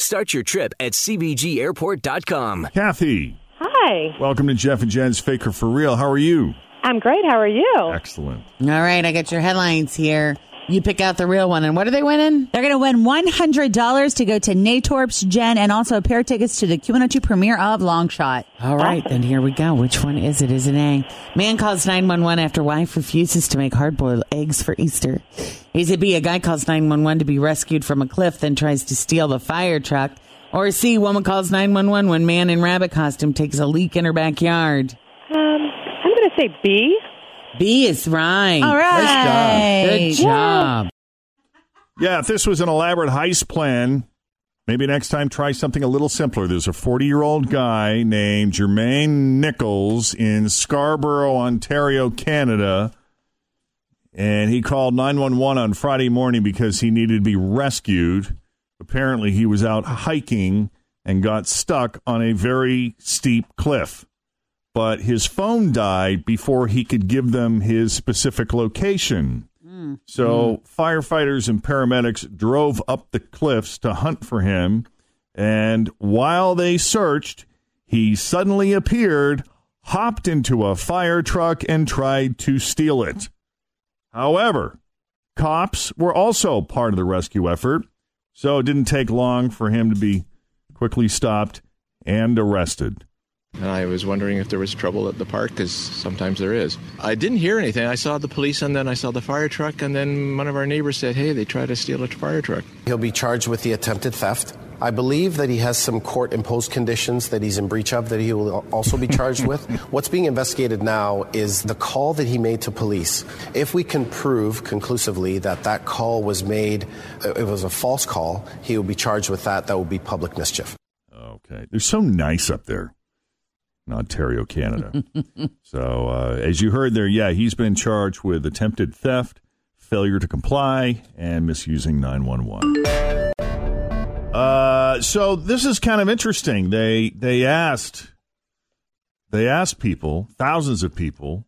Start your trip at CVGAirport.com. Kathy, Hi, welcome to Jeff and Jen's Faker for Real. How are you? I'm great. How are you? Excellent. All right, I got your headlines here. You pick out the real one, and what are they winning? They're going to win $100 to go to Natorp's, Jen, and also a pair of tickets to the Q102 premiere of Longshot. All right, then here we go. Which one is it? Is it A? Man calls 911 after wife refuses to make hard boiled eggs for Easter. Is it B? A guy calls 911 to be rescued from a cliff, then tries to steal the fire truck. Or C? Woman calls 911 when man in rabbit costume takes a leak in her backyard. Um, I'm going to say B. B is right. All right. Good job. Yeah, if this was an elaborate heist plan, maybe next time try something a little simpler. There's a 40 year old guy named Jermaine Nichols in Scarborough, Ontario, Canada. And he called 911 on Friday morning because he needed to be rescued. Apparently, he was out hiking and got stuck on a very steep cliff. But his phone died before he could give them his specific location. Hmm. So hmm. firefighters and paramedics drove up the cliffs to hunt for him. And while they searched, he suddenly appeared, hopped into a fire truck, and tried to steal it. However, cops were also part of the rescue effort, so it didn't take long for him to be quickly stopped and arrested. And I was wondering if there was trouble at the park because sometimes there is. I didn't hear anything. I saw the police and then I saw the fire truck, and then one of our neighbors said, Hey, they tried to steal a fire truck. He'll be charged with the attempted theft. I believe that he has some court imposed conditions that he's in breach of that he will also be charged with. What's being investigated now is the call that he made to police. If we can prove conclusively that that call was made, uh, it was a false call, he will be charged with that. That will be public mischief. Okay. They're so nice up there in Ontario, Canada. so, uh, as you heard there, yeah, he's been charged with attempted theft, failure to comply, and misusing 911. Uh, so this is kind of interesting. They they asked they asked people, thousands of people,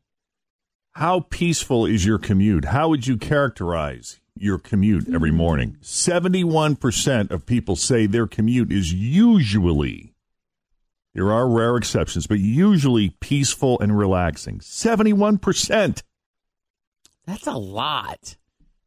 how peaceful is your commute? How would you characterize your commute every morning? 71% of people say their commute is usually there are rare exceptions, but usually peaceful and relaxing. 71%. That's a lot.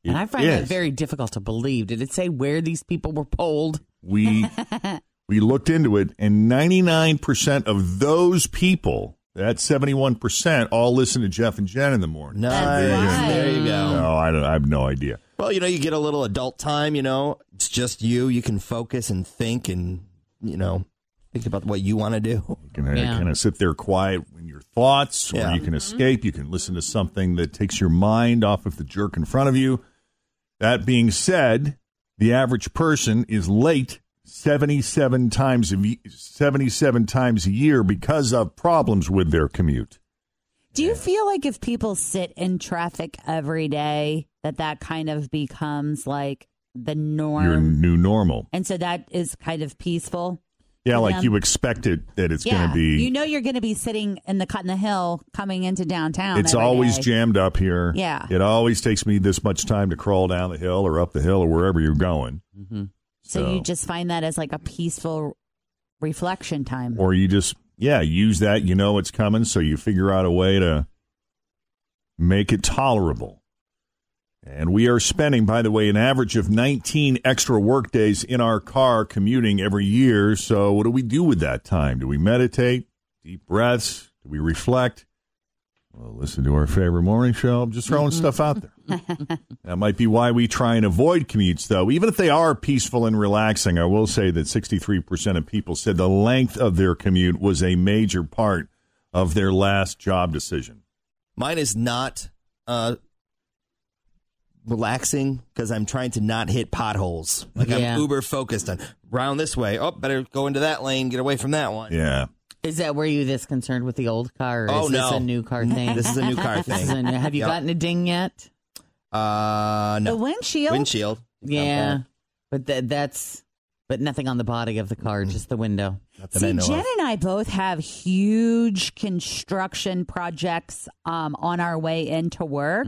and I find that is. very difficult to believe. Did it say where these people were polled? we we looked into it and 99% of those people that 71% all listen to jeff and jen in the morning Nice. There you go. no i don't i have no idea Well, you know, you get a little adult time, you know, it's just you. You can focus and think and, you know, think about what you want to do. you can uh, Yeah. kind of sit there quiet in your thoughts or Yeah. you can mm-hmm. escape you can listen to something that takes your mind off of the jerk in front of you that being said the average person is late 77 times a, 77 times a year because of problems with their commute Do you feel like if people sit in traffic every day, that that kind of becomes like the norm? your new normal and so that is kind of peaceful? Yeah, like them? you expect it that it's yeah. going to be. You know you're going to be sitting in the cut in the hill coming into downtown. it's always day. jammed up here. Yeah. It always takes me this much time to crawl down the hill or up the hill or wherever you're going. Mm-hmm. So you just find that as like a peaceful reflection time. or you just, yeah, use that. You know it's coming, so you figure out a way to make it tolerable. And we are spending, by the way, an average of 19 extra work days in our car commuting every year. So, what do we do with that time? Do we meditate? Deep breaths? Do we reflect? Well, listen to our favorite morning show. I'm just throwing stuff out there. that might be why we try and avoid commutes, though. Even if they are peaceful and relaxing, I will say that 63% of people said the length of their commute was a major part of their last job decision. Mine is not uh, relaxing because I'm trying to not hit potholes. Like Yeah. I'm uber focused on round this way. Oh, better go into that lane, get away from that one. Yeah. Is that where you this concerned with the old car? Or Oh, is this no. a new car thing? This is a new car thing. a new- have you Yep. gotten a ding yet? Uh, no. The windshield. Windshield. Yeah, but th- that's but nothing on the body of the car, just the window. Not See, Jen of. and I both have huge construction projects um, on our way into work.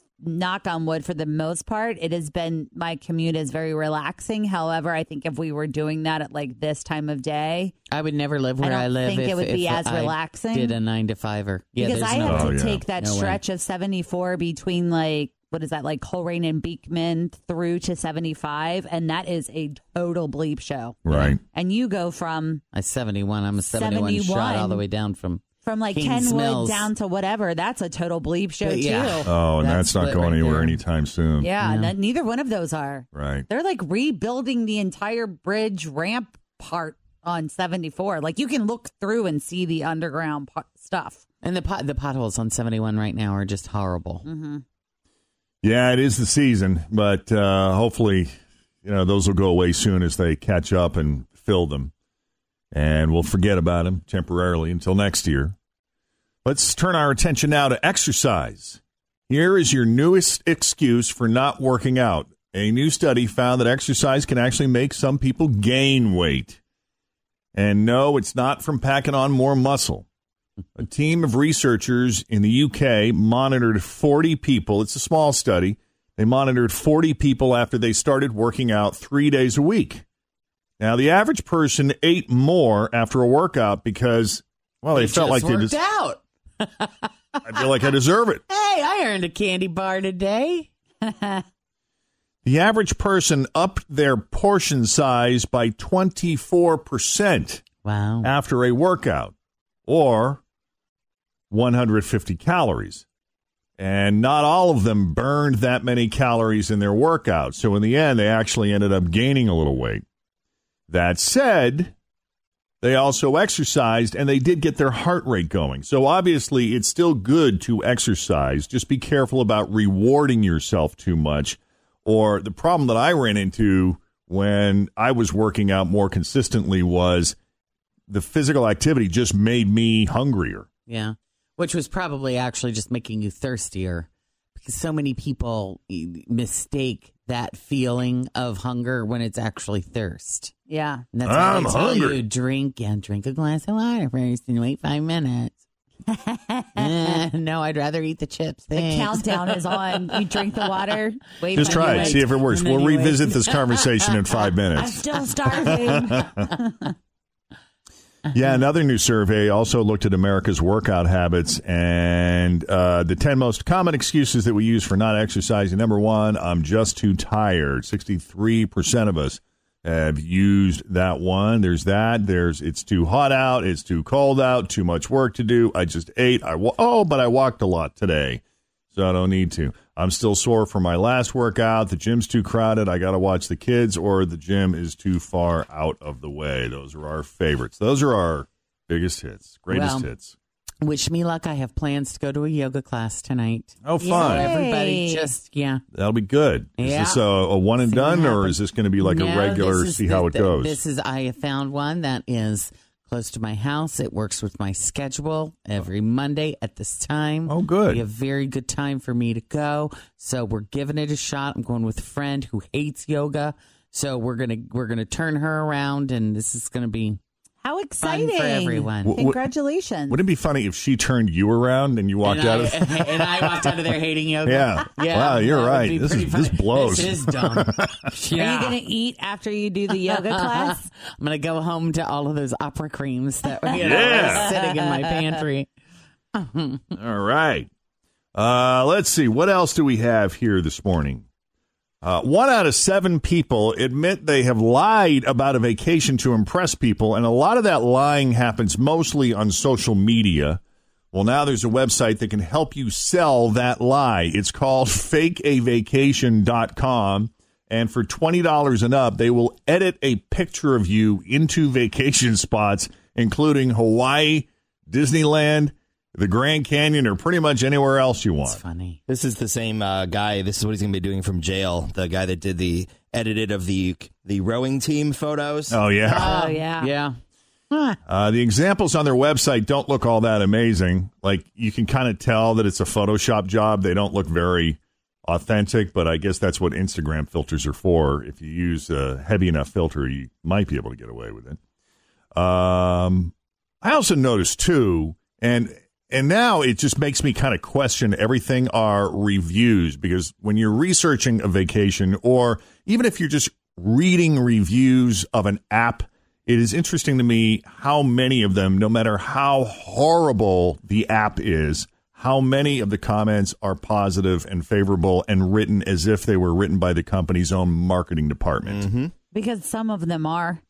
knock on wood, for the most part, it has been my commute is very relaxing. However, I think if we were doing that at like this time of day, I would never live I where don't I, live. think if, it would be if as I relaxing. Did a nine to fiver? Yeah, because I no have way. to oh, take that No way. stretch of 74 between like, what is that, like Colerain and Beekman through to 75. And that is a total bleep show. Right. And you go from a seventy one. I'm a seventy one shot 71. all the way down from from like Kings Kenwood Mills. down to whatever. That's a total bleep show, yeah. too. Oh, and That's that's, not going right anywhere there. anytime soon. Yeah, and that- neither one of those are. Right. They're like rebuilding the entire bridge ramp part on 74. Like you can look through and see the underground po- stuff. and the pot the potholes on seventy one right now are just horrible. Mm-hmm. Yeah, it is the season, but uh, hopefully, you know, those will go away soon as they catch up and fill them. And we'll forget about him temporarily until next year. Let's turn our attention now to exercise. Here is your newest excuse for not working out. A new study found that exercise can actually make some people gain weight. And no, it's not from packing on more muscle. A team of researchers in the UK monitored 40 people. It's a small study. They monitored 40 people after they started working out three days a week. Now, the average person ate more after a workout because, well, they, felt like they worked just. out. I feel like I deserve it. Hey, I earned a candy bar today. The average person upped their portion size by 24% Wow. after a workout or 150 calories. And not all of them burned that many calories in their workout. So in the end, they actually ended up gaining a little weight. That said, they also exercised and they did get their heart rate going. So obviously, it's still good to exercise. Just be careful about rewarding yourself too much. Or the problem that I ran into when I was working out more consistently was the physical activity just made me hungrier. Yeah. Which was probably actually just making you thirstier because so many people mistake that feeling of hunger when it's actually thirst. Yeah. And that's why I'm they tell hungry. you drink and drink a glass of water first and wait five minutes. Eh, no, I'd rather eat the chips. The thanks. countdown is on. You drink the water. Wait Just for try it, wait. see if it works. And then We'll you wait. revisit this conversation in five I'm minutes. still starving. Yeah, another new survey also looked at America's workout habits and uh, the 10 most common excuses that we use for not exercising. Number one, I'm just too tired. 63% of us have used that one. There's that. There's it's too hot out. It's too cold out. Too much work to do. I just ate. I wa- Oh, but I walked a lot today, so I don't need to. I'm still sore from my last workout. The gym's too crowded. I got to watch the kids, or the gym is too far out of the way. Those are our favorites. Those are our biggest hits, greatest Well, hits. Wish me luck. I have plans to go to a yoga class tonight. Oh, fun. So everybody just, yeah. That'll be good. Is Yeah. this a, a one and See done, or is this going to be like a regular? See the- how it the- goes. This is, I have found one that is close to my house. It works with my schedule every Monday at this time. Oh, good. Be a very good time for me to go. So we're giving it a shot. I'm going with a friend who hates yoga. So we're gonna we're gonna turn her around, and this is gonna be How fun exciting for everyone. W- w- Congratulations. Wouldn't it be funny if she turned you around and you walked and, out I, of? and I walked out of there hating yoga. Yeah. yeah. Wow, you're right. This pretty is- this blows. This is dumb. Are you going to eat after you do the yoga class? I'm gonna go home to all of those opera creams that you know, Yeah. are sitting in my pantry. All right. Uh, let's see. What else do we have here this morning? Uh, one out of seven people admit they have lied about a vacation to impress people, and a lot of that lying happens mostly on social media. Well, now there's a website that can help you sell that lie. It's called fakeavacation.com. And for $20 and up, they will edit a picture of you into vacation spots, including Hawaii, Disneyland, the Grand Canyon, or pretty much anywhere else you want. Funny. This is the same uh, guy. This is what he's going to be doing from jail. The guy that did the edited of the the rowing team photos. Oh, yeah. Oh, yeah. Yeah. Uh, the examples on their website don't look all that amazing. Like you can kind of tell that it's a Photoshop job. They don't look very authentic, but I guess that's what Instagram filters are for. If you use a heavy enough filter, you might be able to get away with it. Um, I also noticed too, and and now it just makes me kind of question everything are reviews because when you're researching a vacation or even if you're just reading reviews of an app, it is interesting to me how many of them, no matter how horrible the app is, how many of the comments are positive and favorable and written as if they were written by the company's own marketing department. Mm-hmm. Because some of them are.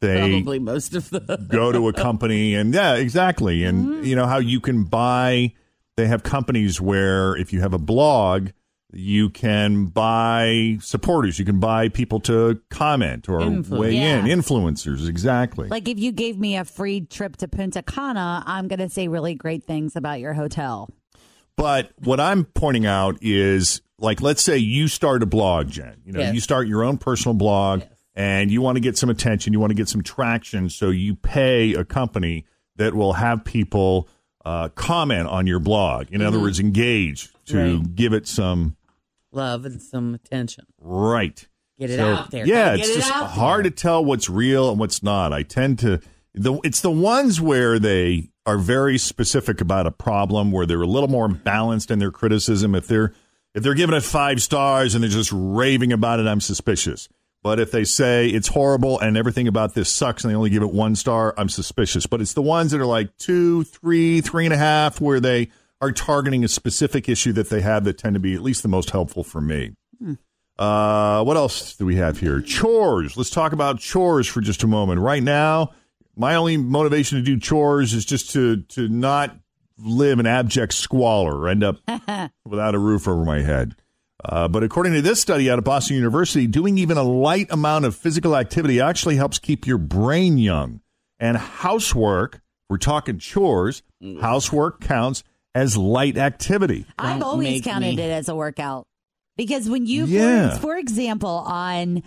They Probably most of them go to a company and yeah, exactly. And Mm-hmm. you know how you can buy they have companies where if you have a blog, you can buy supporters, you can buy people to comment or Influ- weigh in, influencers, exactly. Like if you gave me a free trip to Punta Cana, I'm going to say really great things about your hotel. But what I'm pointing out is like let's say you start a blog, Jen. You know, Yes. you start your own personal blog and you want to get some attention, you want to get some traction, so you pay a company that will have people uh, comment on your blog. In other words, engage to Mm-hmm. Right. give it some Love and some attention. right. Get it So, out there. Yeah, it's it just hard there. to tell what's real and what's not. I tend to the it's the ones where they are very specific about a problem where they're a little more balanced in their criticism. If they're if they're giving it five stars and they're just raving about it, I'm suspicious. But if they say it's horrible and everything about this sucks and they only give it one star, I'm suspicious. But it's the ones that are like two, three, three and a half, where they are targeting a specific issue that they have that tend to be at least the most helpful for me. Uh, what else do we have here? Chores. Let's talk about chores for just a moment. Right now, my only motivation to do chores is just to to not live in abject squalor or end up without a roof over my head. Uh, but according to this study out of Boston University, doing even a light amount of physical activity actually helps keep your brain young. And housework, we're talking chores, housework counts as light activity. I've always counted me- it as a workout because when you, Yeah. for, for example, on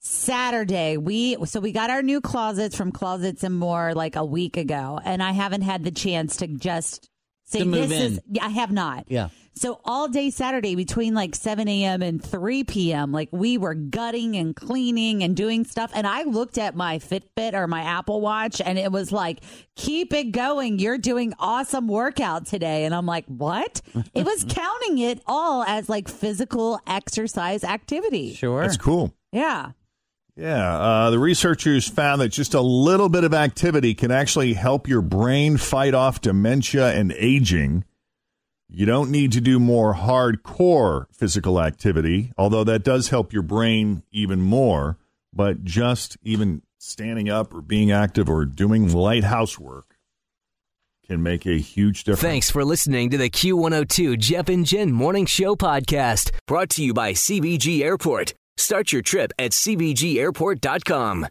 Saturday, we so we got our new closets from Closets and More like a week ago, and I haven't had the chance to just say To move this is. in. Yeah, I have not. Yeah. So all day Saturday between like 7 a.m. and 3 p.m., like we were gutting and cleaning and doing stuff. And I looked at my Fitbit or my Apple Watch and it was like, keep it going. You're doing awesome workout today. And I'm like, what? it was counting it all as like physical exercise activity. Sure. That's cool. Yeah. Yeah, uh, the researchers found that just a little bit of activity can actually help your brain fight off dementia and aging. You don't need to do more hardcore physical activity, although that does help your brain even more. But just even standing up or being active or doing light housework can make a huge difference. Thanks for listening to the Q102 Jeff and Jen Morning Show podcast, brought to you by CVG Airport. Start your trip at CVGAirport.com.